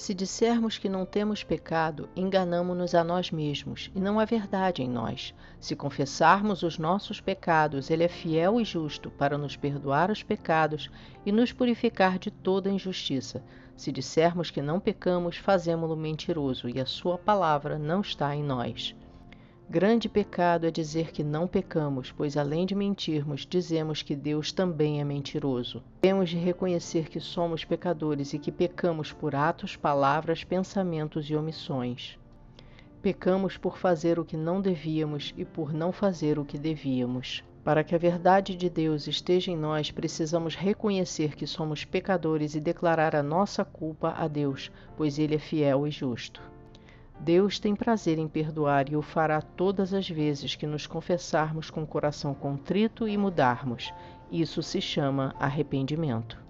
Se dissermos que não temos pecado, enganamo-nos a nós mesmos e não há verdade em nós. Se confessarmos os nossos pecados, Ele é fiel e justo para nos perdoar os pecados e nos purificar de toda injustiça. Se dissermos que não pecamos, fazemo-lo mentiroso e a Sua palavra não está em nós. Grande pecado é dizer que não pecamos, pois além de mentirmos, dizemos que Deus também é mentiroso. Temos de reconhecer que somos pecadores e que pecamos por atos, palavras, pensamentos e omissões. Pecamos por fazer o que não devíamos e por não fazer o que devíamos. Para que a verdade de Deus esteja em nós, precisamos reconhecer que somos pecadores e declarar a nossa culpa a Deus, pois Ele é fiel e justo. Deus tem prazer em perdoar e o fará todas as vezes que nos confessarmos com o coração contrito e mudarmos. Isso se chama arrependimento.